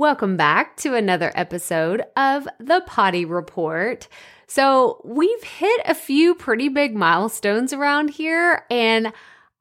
Welcome back to another episode of the Poddy Report. So, we've hit a few pretty big milestones around here, and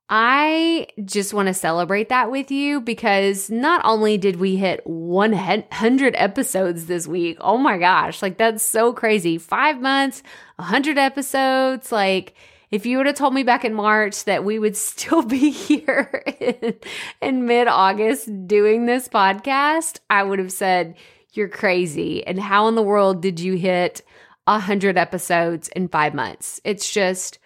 I just want to celebrate that with you because not only did we hit 100 episodes this week, oh my gosh, like that's so crazy. Five months, 100 episodes, like if you would have told me back in March that we would still be here in, in mid August doing this podcast, I would have said, You're crazy. And how in the world did you hit 100 episodes in five months? It's just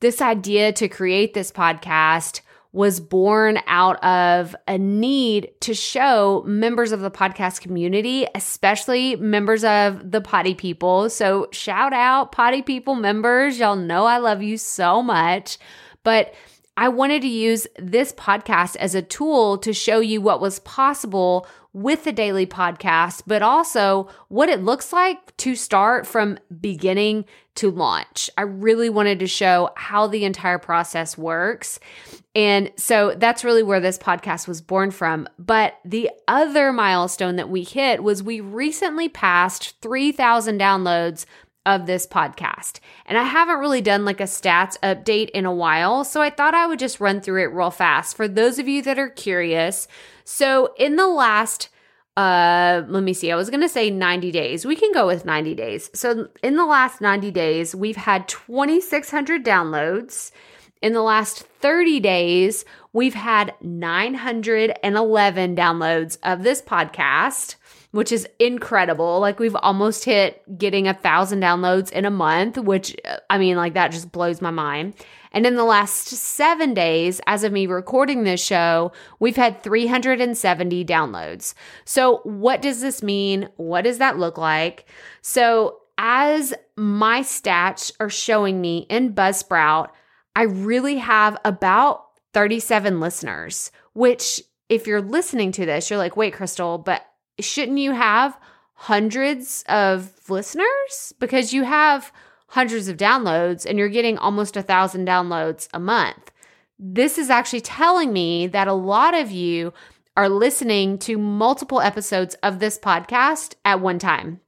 this idea to create this podcast was born out of a need to show members of the podcast community, especially members of the Poddy People. So, shout out Poddy People members. Y'all know I love you so much. But I wanted to use this podcast as a tool to show you what was possible with the daily podcast, but also what it looks like to start from beginning to launch. I really wanted to show how the entire process works. And so that's really where this podcast was born from. But the other milestone that we hit was we recently passed 3,000 downloads of this podcast. And I haven't really done like a stats update in a while, so I thought I would just run through it real fast for those of you that are curious. So, in the last uh let me see. I was going to say 90 days. We can go with 90 days. So, in the last 90 days, we've had 2600 downloads. In the last 30 days, we've had 911 downloads of this podcast which is incredible. Like we've almost hit getting a thousand downloads in a month, which I mean, like that just blows my mind. And in the last seven days, as of me recording this show, we've had 370 downloads. So, what does this mean? What does that look like? So, as my stats are showing me in Buzzsprout, I really have about 37 listeners, which if you're listening to this, you're like, wait, Crystal, but shouldn't you have hundreds of listeners? Because you have hundreds of downloads and you're getting almost a thousand downloads a month. This is actually telling me that a lot of you are listening to multiple episodes of this podcast at one time.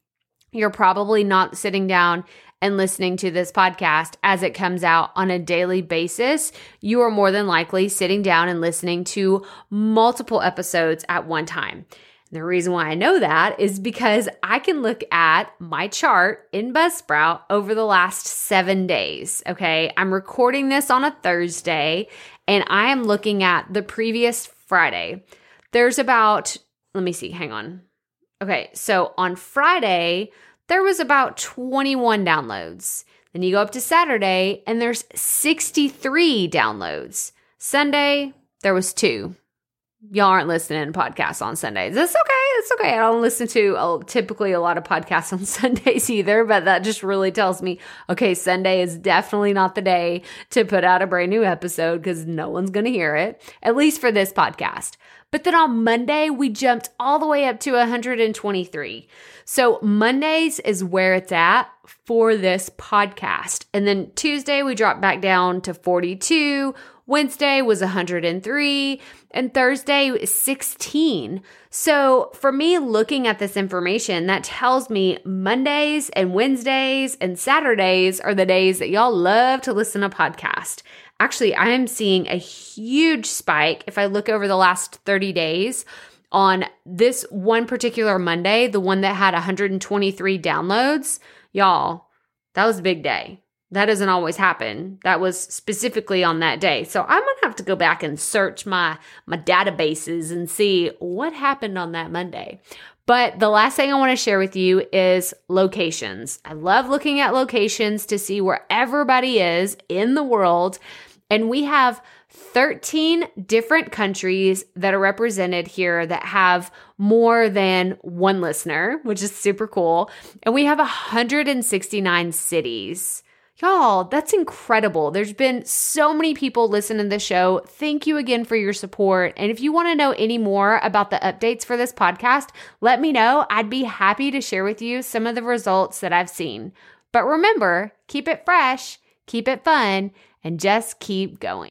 You're probably not sitting down and listening to this podcast as it comes out on a daily basis. You are more than likely sitting down and listening to multiple episodes at one time. The reason why I know that is because I can look at my chart in Buzzsprout over the last seven days. Okay. I'm recording this on a Thursday and I am looking at the previous Friday. There's about, let me see, hang on. Okay. So on Friday, there was about 21 downloads. Then you go up to Saturday and there's 63 downloads. Sunday, there was two y'all aren't listening to podcasts on Sundays. It's okay. It's okay. I don't listen to uh, typically a lot of podcasts on Sundays either, but that just really tells me, okay, Sunday is definitely not the day to put out a brand new episode because no one's going to hear it, at least for this podcast. But then on Monday, we jumped all the way up to 123. So Mondays is where it's at for this podcast. And then Tuesday, we dropped back down to 42. Wednesday was 103 and Thursday is 16. So for me, looking at this information, that tells me Mondays and Wednesdays and Saturdays are the days that y'all love to listen to podcast. Actually, I am seeing a huge spike if I look over the last 30 days on this one particular Monday, the one that had 123 downloads. Y'all, that was a big day. That doesn't always happen. That was specifically on that day. So I'm going to have to go back and search my my databases and see what happened on that Monday. But the last thing I want to share with you is locations. I love looking at locations to see where everybody is in the world. And we have 13 different countries that are represented here that have more than one listener, which is super cool. And we have 169 cities. Y'all, that's incredible. There's been so many people listening to the show. Thank you again for your support. And if you want to know any more about the updates for this podcast, let me know. I'd be happy to share with you some of the results that I've seen. But remember, keep it fresh, keep it fun, and just keep going.